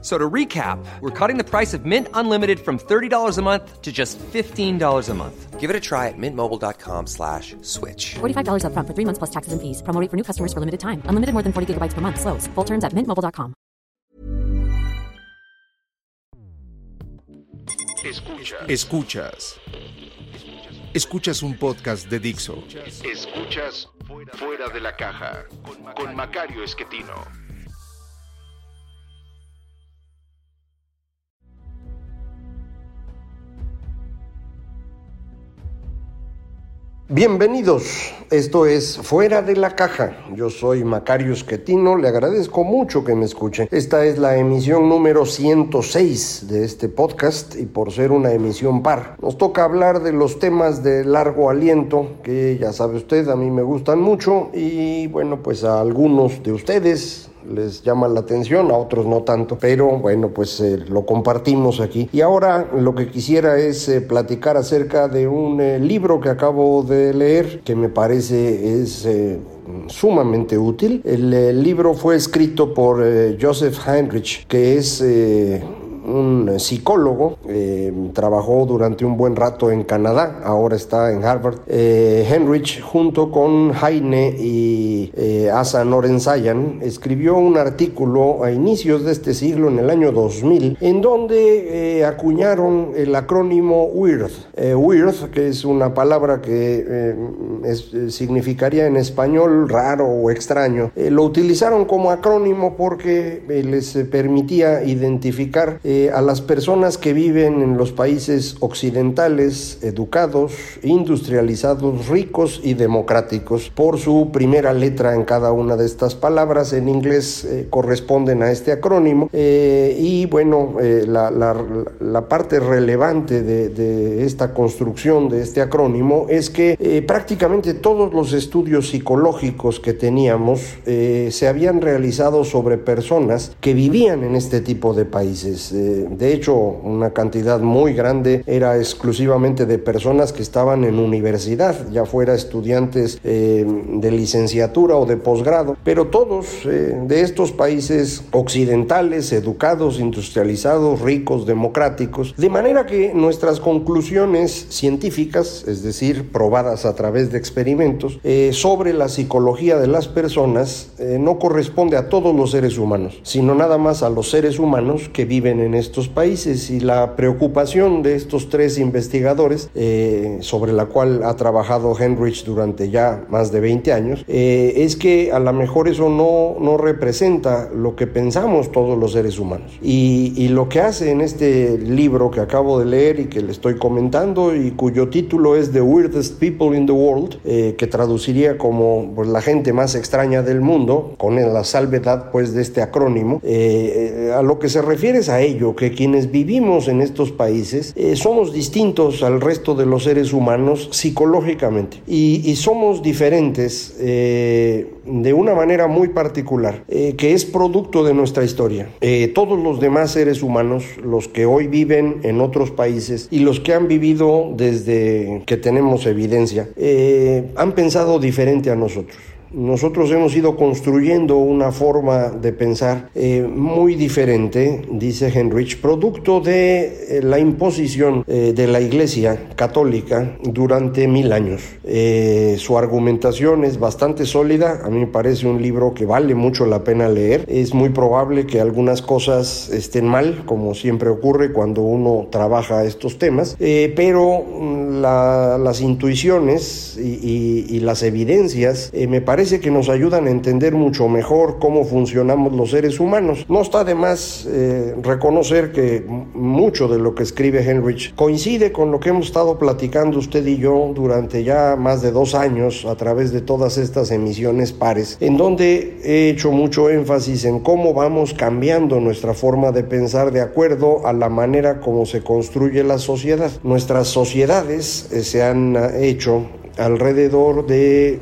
So to recap, we're cutting the price of Mint Unlimited from $30 a month to just $15 a month. Give it a try at mintmobile.com slash switch. $45 upfront for three months plus taxes and fees. Promo rate for new customers for limited time. Unlimited more than 40 gigabytes per month. Slows. Full terms at mintmobile.com. Escuchas. Escuchas. Escuchas un podcast de Dixo. Escuchas Fuera de la Caja con Macario Esquetino. Bienvenidos, esto es Fuera de la Caja. Yo soy Macario Esquetino, le agradezco mucho que me escuche. Esta es la emisión número 106 de este podcast y por ser una emisión par, nos toca hablar de los temas de largo aliento que ya sabe usted, a mí me gustan mucho y bueno, pues a algunos de ustedes les llama la atención, a otros no tanto, pero bueno, pues eh, lo compartimos aquí. Y ahora lo que quisiera es eh, platicar acerca de un eh, libro que acabo de leer que me parece es sumamente útil. El libro fue escrito por Joseph Heinrich, que es un psicólogo, eh, trabajó durante un buen rato en Canadá, ahora está en Harvard. Eh, Henrich, junto con Heine y eh, Asa Norenzayan, escribió un artículo a inicios de este siglo, en el año 2000, en donde acuñaron el acrónimo WIRD. WIRD, que es una palabra que significaría en español raro o extraño, lo utilizaron como acrónimo porque les permitía identificar a las personas que viven en los países occidentales, educados, industrializados, ricos y democráticos, por su primera letra en cada una de estas palabras. En inglés eh, corresponden a este acrónimo. Eh, y bueno, eh, la, la, parte relevante de, de, esta construcción de este acrónimo es que prácticamente todos los estudios psicológicos que teníamos se habían realizado sobre personas que vivían en este tipo de países de hecho, una cantidad muy grande era exclusivamente de personas que estaban en universidad, ya fuera estudiantes eh, de licenciatura o de posgrado, pero todos eh, de estos países occidentales, educados, industrializados, ricos, democráticos, de manera que nuestras conclusiones científicas, es decir, probadas a través de experimentos, eh, sobre la psicología de las personas, no corresponde a todos los seres humanos, sino nada más a los seres humanos que viven en estos países y la preocupación de estos tres investigadores, eh, sobre la cual ha trabajado Henrich durante ya más de 20 años, eh, es que a lo mejor eso no, no representa lo que pensamos todos los seres humanos. Y, y, lo que hace en este libro que acabo de leer y que le estoy comentando y cuyo título es The Weirdest People in the World, eh, que traduciría como pues, la gente más extraña del mundo, con la salvedad pues de este acrónimo, a lo que se refiere es a ello, que quienes vivimos en estos países eh, somos distintos al resto de los seres humanos psicológicamente y, somos diferentes eh, de una manera muy particular eh, que es producto de nuestra historia. todos los demás seres humanos, los que hoy viven en otros países y los que han vivido desde que tenemos evidencia, han pensado diferente a nosotros. Nosotros hemos ido construyendo una forma de pensar eh, muy diferente, dice Henrich, producto de eh, la imposición eh, de la Iglesia católica durante mil años. su argumentación es bastante sólida, a mí me parece un libro que vale mucho la pena leer. Es muy probable que algunas cosas estén mal, como siempre ocurre cuando uno trabaja estos temas, pero mm, las intuiciones y, y las evidencias me parecen parece que nos ayudan a entender mucho mejor cómo funcionamos los seres humanos. No está de más eh, reconocer que mucho de lo que escribe Henrich coincide con lo que hemos estado platicando usted y yo durante ya más de dos años a través de todas estas emisiones pares, en donde he hecho mucho énfasis en cómo vamos cambiando nuestra forma de pensar de acuerdo a la manera como se construye la sociedad. Nuestras sociedades eh, se han hecho alrededor de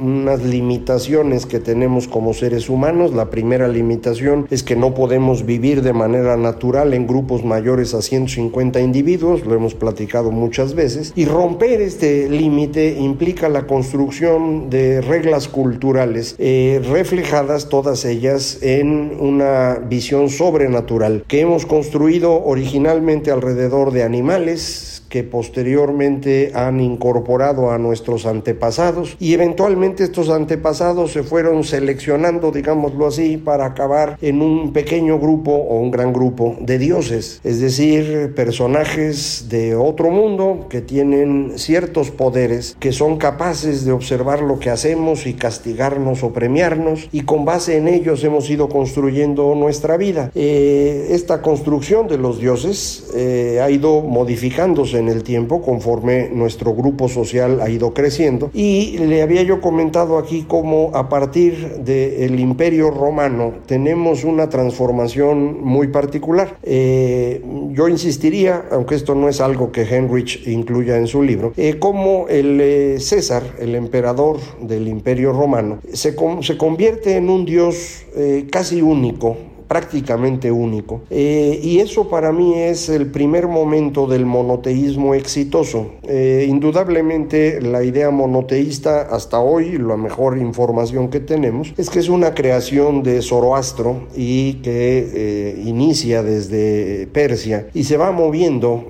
unas limitaciones que tenemos como seres humanos. La primera limitación es que no podemos vivir de manera natural en grupos mayores a 150 individuos, lo hemos platicado muchas veces, y romper este límite implica la construcción de reglas culturales eh, reflejadas todas ellas en una visión sobrenatural que hemos construido originalmente alrededor de animales, posteriormente han incorporado a nuestros antepasados y eventualmente estos antepasados se fueron seleccionando, digámoslo así, para acabar en un pequeño grupo o un gran grupo de dioses, es decir, personajes de otro mundo que tienen ciertos poderes, que son capaces de observar lo que hacemos y castigarnos o premiarnos y con base en ellos hemos ido construyendo nuestra vida. Eh, esta construcción de los dioses eh, ha ido modificándose el tiempo conforme nuestro grupo social ha ido creciendo. Y le había yo comentado aquí cómo a partir del imperio romano tenemos una transformación muy particular. Eh, yo insistiría, aunque esto no es algo que Heinrich incluya en su libro, eh, cómo el eh, César, el emperador del imperio romano, se, se convierte en un dios casi único prácticamente único. Eh, y eso para mí es el primer momento del monoteísmo exitoso. Eh, indudablemente la idea monoteísta hasta hoy, la mejor información que tenemos, es que es una creación de Zoroastro y que eh, inicia desde Persia y se va moviendo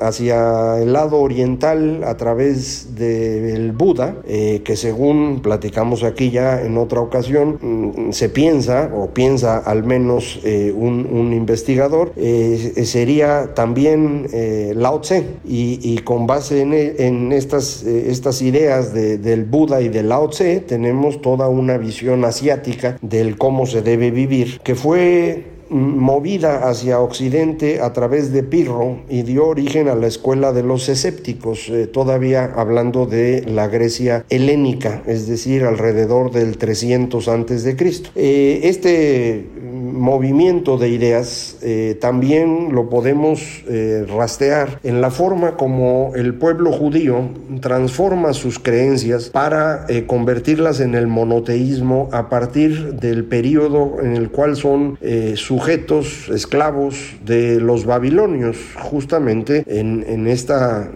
hacia el lado oriental a través del Buda, que según platicamos aquí ya en otra ocasión, mm, se piensa o piensa al menos eh, un, investigador, eh, sería también eh, Lao Tse. Y, con base en, estas, estas ideas del Buda y de Lao Tse, tenemos toda una visión asiática del cómo se debe vivir, que fue movida hacia Occidente a través de Pirro y dio origen a la escuela de los escépticos, todavía hablando de la Grecia helénica, es decir, alrededor del 300 antes de Cristo. este movimiento de ideas eh, también lo podemos eh, rastrear en la forma como el pueblo judío transforma sus creencias para eh, convertirlas en el monoteísmo a partir del periodo en el cual son sujetos, esclavos de los babilonios, justamente en, en esta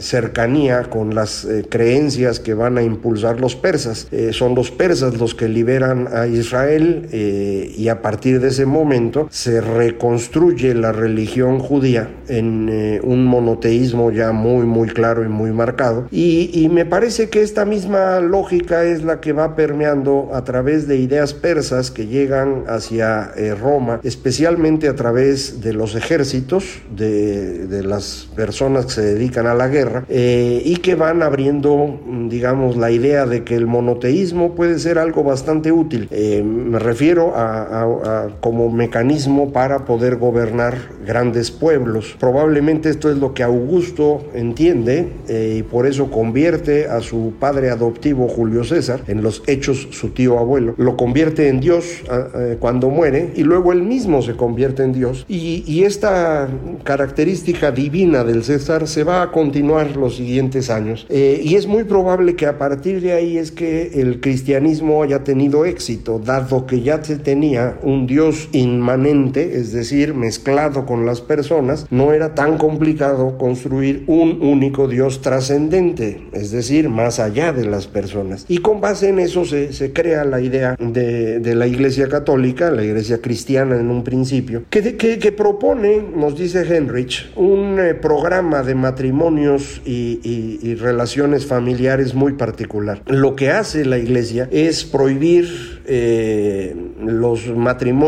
cercanía con las creencias que van a impulsar los persas. son los persas los que liberan a Israel y a partir de ese momento se reconstruye la religión judía en eh, un monoteísmo ya muy muy claro y muy marcado. Y, me parece que esta misma lógica es la que va permeando a través de ideas persas que llegan hacia eh, Roma especialmente a través de los ejércitos de, de, las personas que se dedican a la guerra eh, y que van abriendo digamos la idea de que el monoteísmo puede ser algo bastante útil. Me refiero a como mecanismo para poder gobernar grandes pueblos. Probablemente esto es lo que Augusto entiende eh, y por eso convierte a su padre adoptivo Julio César, en los hechos su tío abuelo, lo convierte en Dios eh, cuando muere y luego él mismo se convierte en Dios. Y, y esta característica divina del César se va a continuar los siguientes años. Eh, y es muy probable que a partir de ahí es que el cristianismo haya tenido éxito, dado que ya se tenía un Dios inmanente, es decir, mezclado con las personas, no era tan complicado construir un único Dios trascendente, es decir, más allá de las personas. Y con base en eso se, se crea la idea de, de, la Iglesia Católica, la Iglesia Cristiana en un principio, que, que, que propone, nos dice Henrich, un eh, programa de matrimonios y, y, relaciones familiares muy particular. Lo que hace la Iglesia es prohibir eh, los matrimonios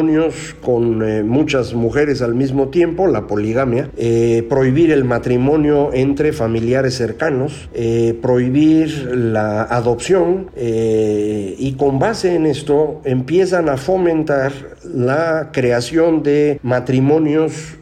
con eh, muchas mujeres al mismo tiempo, la poligamia, eh, prohibir el matrimonio entre familiares cercanos, prohibir la adopción y con base en esto empiezan a fomentar la creación de matrimonios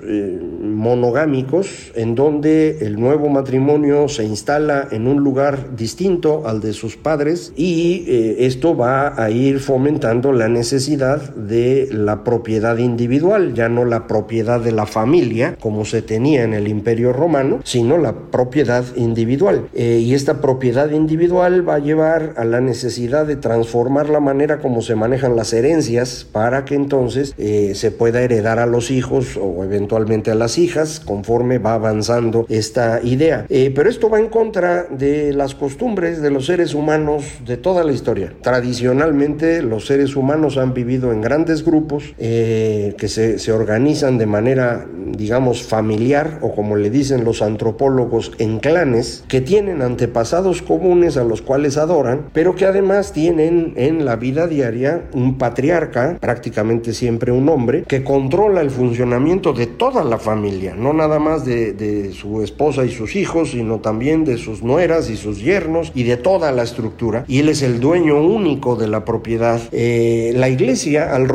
monogámicos en donde el nuevo matrimonio se instala en un lugar distinto al de sus padres y eh, esto va a ir fomentando la necesidad de la propiedad individual, ya no la propiedad de la familia como se tenía en el Imperio Romano, sino la propiedad individual. Eh, y esta propiedad individual va a llevar a la necesidad de transformar la manera como se manejan las herencias para que entonces eh, se pueda heredar a los hijos o eventualmente a las hijas conforme va avanzando esta idea. Eh, pero esto va en contra de las costumbres de los seres humanos de toda la historia. Tradicionalmente los seres humanos han vivido en grandes grupos que se, se organizan de manera, digamos, familiar o como le dicen los antropólogos, en clanes que tienen antepasados comunes a los cuales adoran, pero que además tienen en la vida diaria un patriarca, prácticamente siempre un hombre, que controla el funcionamiento de toda la familia, no nada más de, de su esposa y sus hijos, sino también de sus nueras y sus yernos y de toda la estructura. Y él es el dueño único de la propiedad. Eh, la iglesia, al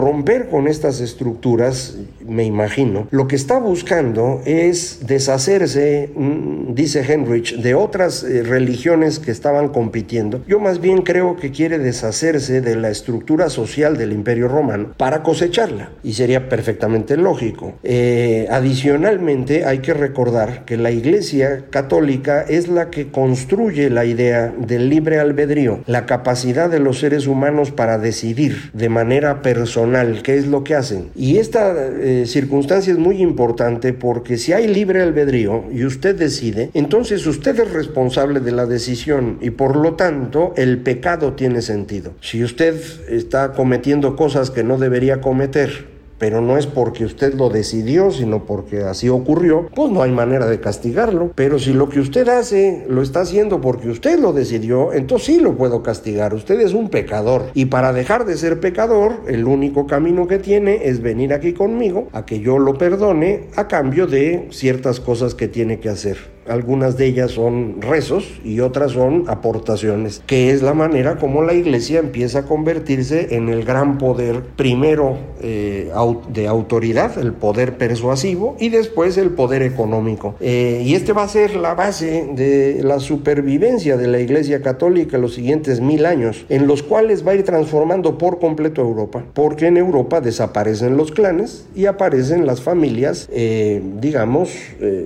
con estas estructuras, me imagino, lo que está buscando es deshacerse, mm, dice Henrich, de otras eh, religiones que estaban compitiendo. Yo más bien creo que quiere deshacerse de la estructura social del Imperio Romano para cosecharla. Y sería perfectamente lógico. Eh, adicionalmente, hay que recordar que la Iglesia católica es la que construye la idea del libre albedrío, la capacidad de los seres humanos para decidir de manera personal qué es lo que hacen. Y esta eh, circunstancia es muy importante porque si hay libre albedrío y usted decide, entonces usted es responsable de la decisión y por lo tanto el pecado tiene sentido. Si usted está cometiendo cosas que no debería cometer, pero no es porque usted lo decidió, sino porque así ocurrió, pues no hay manera de castigarlo. Pero si lo que usted hace lo está haciendo porque usted lo decidió, entonces sí lo puedo castigar. Usted es un pecador. Y para dejar de ser pecador, el único camino que tiene es venir aquí conmigo a que yo lo perdone a cambio de ciertas cosas que tiene que hacer. Algunas de ellas son rezos y otras son aportaciones, que es la manera como la iglesia empieza a convertirse en el gran poder, primero eh, de autoridad, el poder persuasivo, y después el poder económico. Eh, y este va a ser la base de la supervivencia de la iglesia católica los siguientes mil años, en los cuales va a ir transformando por completo Europa, porque en Europa desaparecen los clanes y aparecen las familias, eh, digamos,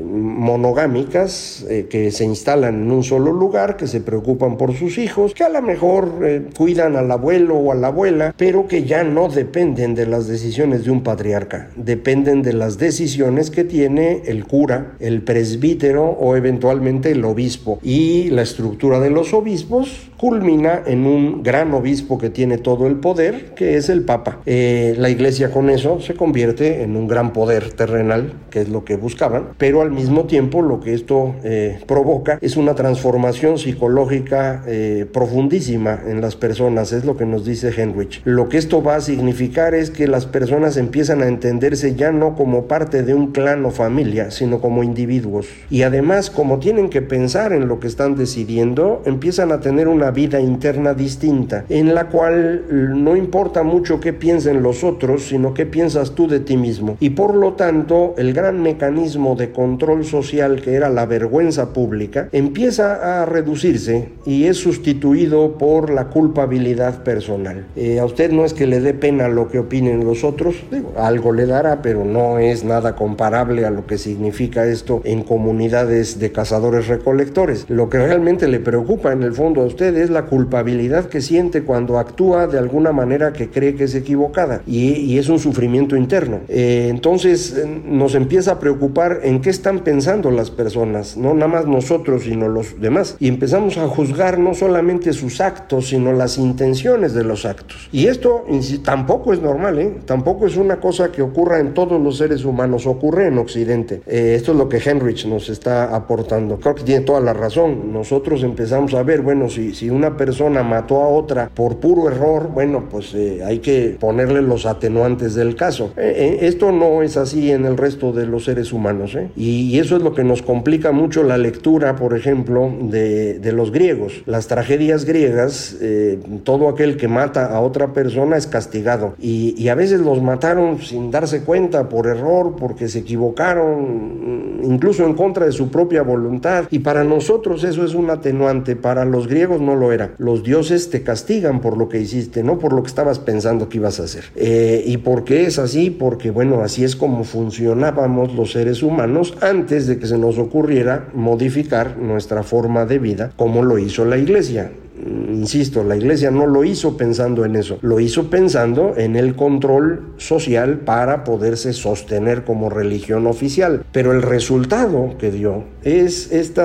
monogámicas, eh, que se instalan en un solo lugar, que se preocupan por sus hijos, que a lo mejor eh, cuidan al abuelo o a la abuela, pero que ya no dependen de las decisiones de un patriarca, dependen de las decisiones que tiene el cura, el presbítero o eventualmente el obispo. Y la estructura de los obispos culmina en un gran obispo que tiene todo el poder, que es el Papa. Eh, la iglesia con eso se convierte en un gran poder terrenal, que es lo que buscaban, pero al mismo tiempo lo que esto eh, provoca es una transformación psicológica eh, profundísima en las personas, es lo que nos dice Henrich. Lo que esto va a significar es que las personas empiezan a entenderse ya no como parte de un clan o familia, sino como individuos. Y además, como tienen que pensar en lo que están decidiendo, empiezan a tener una vida interna distinta, en la cual no importa mucho qué piensen los otros, sino qué piensas tú de ti mismo. Y por lo tanto, el gran mecanismo de control social que era la vergüenza pública, empieza a reducirse y es sustituido por la culpabilidad personal. Eh, a usted no es que le dé pena lo que opinen los otros, algo le dará, pero no es nada comparable a lo que significa esto en comunidades de cazadores recolectores. Lo que realmente le preocupa en el fondo a usted es la culpabilidad que siente cuando actúa de alguna manera que cree que es equivocada y, es un sufrimiento interno. Eh, entonces nos empieza a preocupar en qué están pensando las personas no nada más nosotros, sino los demás. Y empezamos a juzgar no solamente sus actos, sino las intenciones de los actos. Y esto tampoco es normal, ¿eh? tampoco es una cosa que ocurra en todos los seres humanos, ocurre en Occidente. Eh, esto es lo que Henrich nos está aportando. Creo que tiene toda la razón. Nosotros empezamos a ver, bueno, si, si una persona mató a otra por puro error, bueno, pues eh, hay que ponerle los atenuantes del caso. esto no es así en el resto de los seres humanos, y, y eso es lo que nos complica mucho la lectura, por ejemplo, de, de los griegos. Las tragedias griegas, eh, todo aquel que mata a otra persona es castigado. Y, a veces los mataron sin darse cuenta, por error, porque se equivocaron, incluso en contra de su propia voluntad. Y para nosotros eso es un atenuante, para los griegos no lo era. Los dioses te castigan por lo que hiciste, no por lo que estabas pensando que ibas a hacer. Eh, ¿Y por qué es así? Porque, bueno, así es como funcionábamos los seres humanos antes de que se nos ocurriera modificar nuestra forma de vida como lo hizo la iglesia. Insisto, la iglesia no lo hizo pensando en eso, lo hizo pensando en el control social para poderse sostener como religión oficial. Pero el resultado que dio es este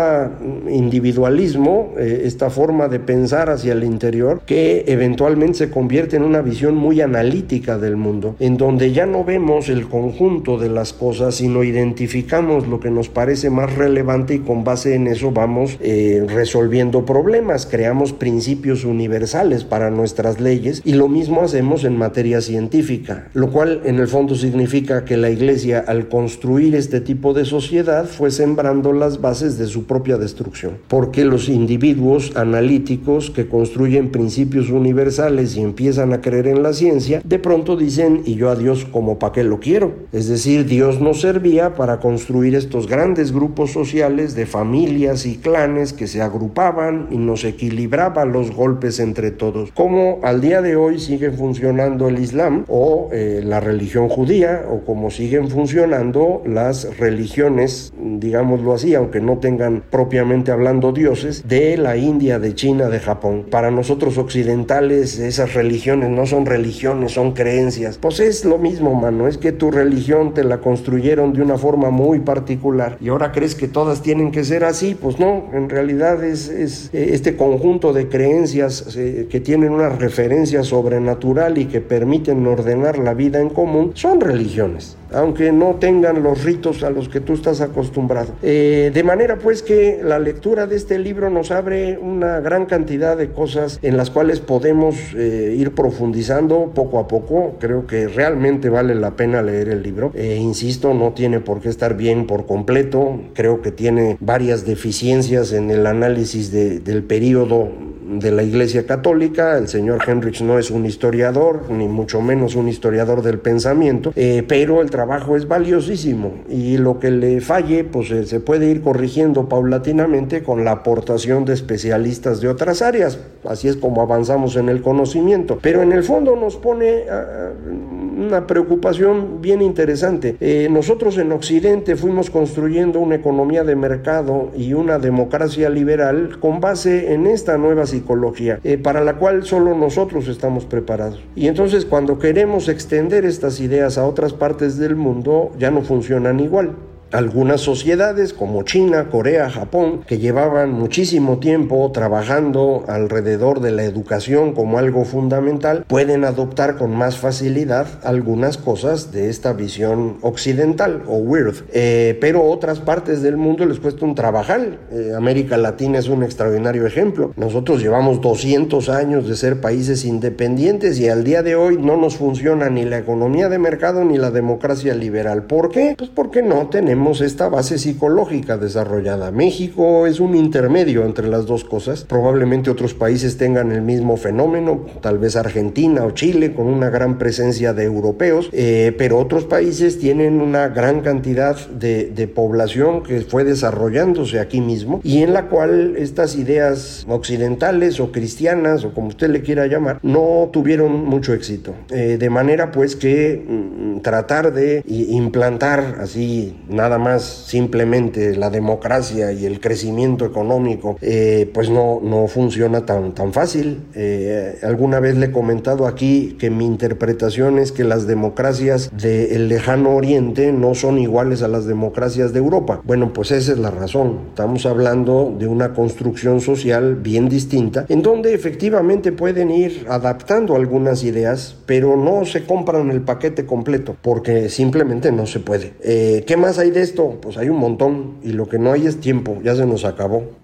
individualismo, eh, esta forma de pensar hacia el interior, que eventualmente se convierte en una visión muy analítica del mundo, en donde ya no vemos el conjunto de las cosas, sino identificamos lo que nos parece más relevante y con base en eso vamos eh, resolviendo problemas, creamos principios universales para nuestras leyes y lo mismo hacemos en materia científica, lo cual en el fondo significa que la Iglesia al construir este tipo de sociedad fue sembrando las bases de su propia destrucción, porque los individuos analíticos que construyen principios universales y empiezan a creer en la ciencia, de pronto dicen, y yo a Dios como para qué lo quiero. Es decir, Dios nos servía para construir estos grandes grupos sociales de familias y clanes que se agrupaban y nos equilibraban los golpes entre todos. Como al día de hoy sigue funcionando el Islam o eh, la religión judía o como siguen funcionando las religiones, digámoslo así, aunque no tengan propiamente hablando dioses, de la India, de China, de Japón. Para nosotros occidentales esas religiones no son religiones, son creencias. Pues es lo mismo, mano, es que tu religión te la construyeron de una forma muy particular y ahora crees que todas tienen que ser así, pues no, en realidad es, es este conjunto de creencias eh, que tienen una referencia sobrenatural y que permiten ordenar la vida en común, son religiones, aunque no tengan los ritos a los que tú estás acostumbrado. Eh, de manera pues que la lectura de este libro nos abre una gran cantidad de cosas en las cuales podemos eh, ir profundizando poco a poco. Creo que realmente vale la pena leer el libro. insisto, no tiene por qué estar bien por completo. Creo que tiene varias deficiencias en el análisis de, del periodo de la Iglesia Católica. El señor Henrich no es un historiador, ni mucho menos un historiador del pensamiento, eh, pero el trabajo es valiosísimo y lo que le falle, pues eh, se puede ir corrigiendo paulatinamente con la aportación de especialistas de otras áreas. Así es como avanzamos en el conocimiento. Pero en el fondo nos pone ah, una preocupación bien interesante. Eh, nosotros en Occidente fuimos construyendo una economía de mercado y una democracia liberal con base en esta nueva psicología, eh, para la cual solo nosotros estamos preparados. Y entonces cuando queremos extender estas ideas a otras partes del mundo, ya no funcionan igual. Algunas sociedades como China, Corea, Japón, que llevaban muchísimo tiempo trabajando alrededor de la educación como algo fundamental, pueden adoptar con más facilidad algunas cosas de esta visión occidental o weird. Eh, pero otras partes del mundo les cuesta un trabajar. Eh, América Latina es un extraordinario ejemplo. Nosotros llevamos 200 años de ser países independientes y al día de hoy no nos funciona ni la economía de mercado ni la democracia liberal. ¿Por qué? Pues porque no tenemos esta base psicológica desarrollada. México es un intermedio entre las dos cosas. Probablemente otros países tengan el mismo fenómeno, tal vez Argentina o Chile, con una gran presencia de europeos, eh, pero otros países tienen una gran cantidad de, de población que fue desarrollándose aquí mismo y en la cual estas ideas occidentales o cristianas o como usted le quiera llamar no tuvieron mucho éxito. Eh, de manera pues que mm, tratar de implantar así nada más simplemente la democracia y el crecimiento económico, eh, pues no, no funciona tan, tan fácil. Eh, alguna vez le he comentado aquí que mi interpretación es que las democracias del lejano oriente no son iguales a las democracias de Europa. Bueno, pues esa es la razón. Estamos hablando de una construcción social bien distinta, en donde efectivamente pueden ir adaptando algunas ideas, pero no se compran el paquete completo, porque simplemente no se puede. Eh, ¿Qué más hay de esto? Pues hay un montón y lo que no hay es tiempo, ya se nos acabó.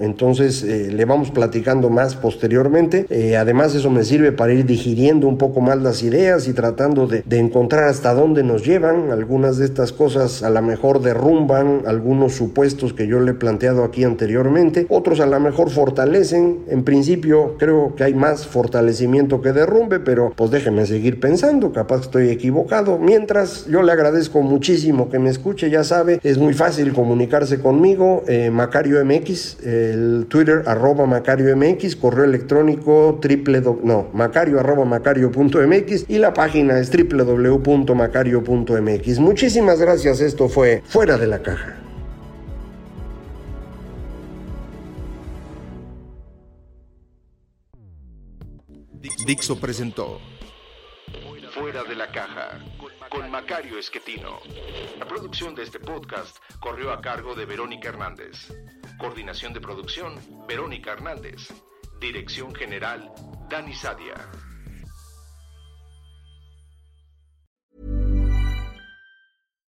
Entonces eh, le vamos platicando más posteriormente. Eh, además eso me sirve para ir digiriendo un poco más las ideas y tratando de, encontrar hasta dónde nos llevan. Algunas de estas cosas a lo mejor derrumban algunos supuestos que yo le he planteado aquí anteriormente. Otros a lo mejor fortalecen. En principio creo que hay más fortalecimiento que derrumbe, pero pues déjeme seguir pensando. Capaz estoy equivocado. Mientras yo le agradezco muchísimo que me escuche. Ya sabe, es muy fácil comunicarse conmigo. Eh, Macario MX, el Twitter arroba Macario MX, correo electrónico triple no, macario arroba macario.mx y la página es www.macario.mx. Muchísimas gracias, esto fue Fuera de la Caja. Dixo presentó Fuera de la Caja con Macario Esquetino. La producción de este podcast corrió a cargo de Verónica Hernández. Coordinación de producción, Verónica Hernández. Dirección General, Dani Sadia.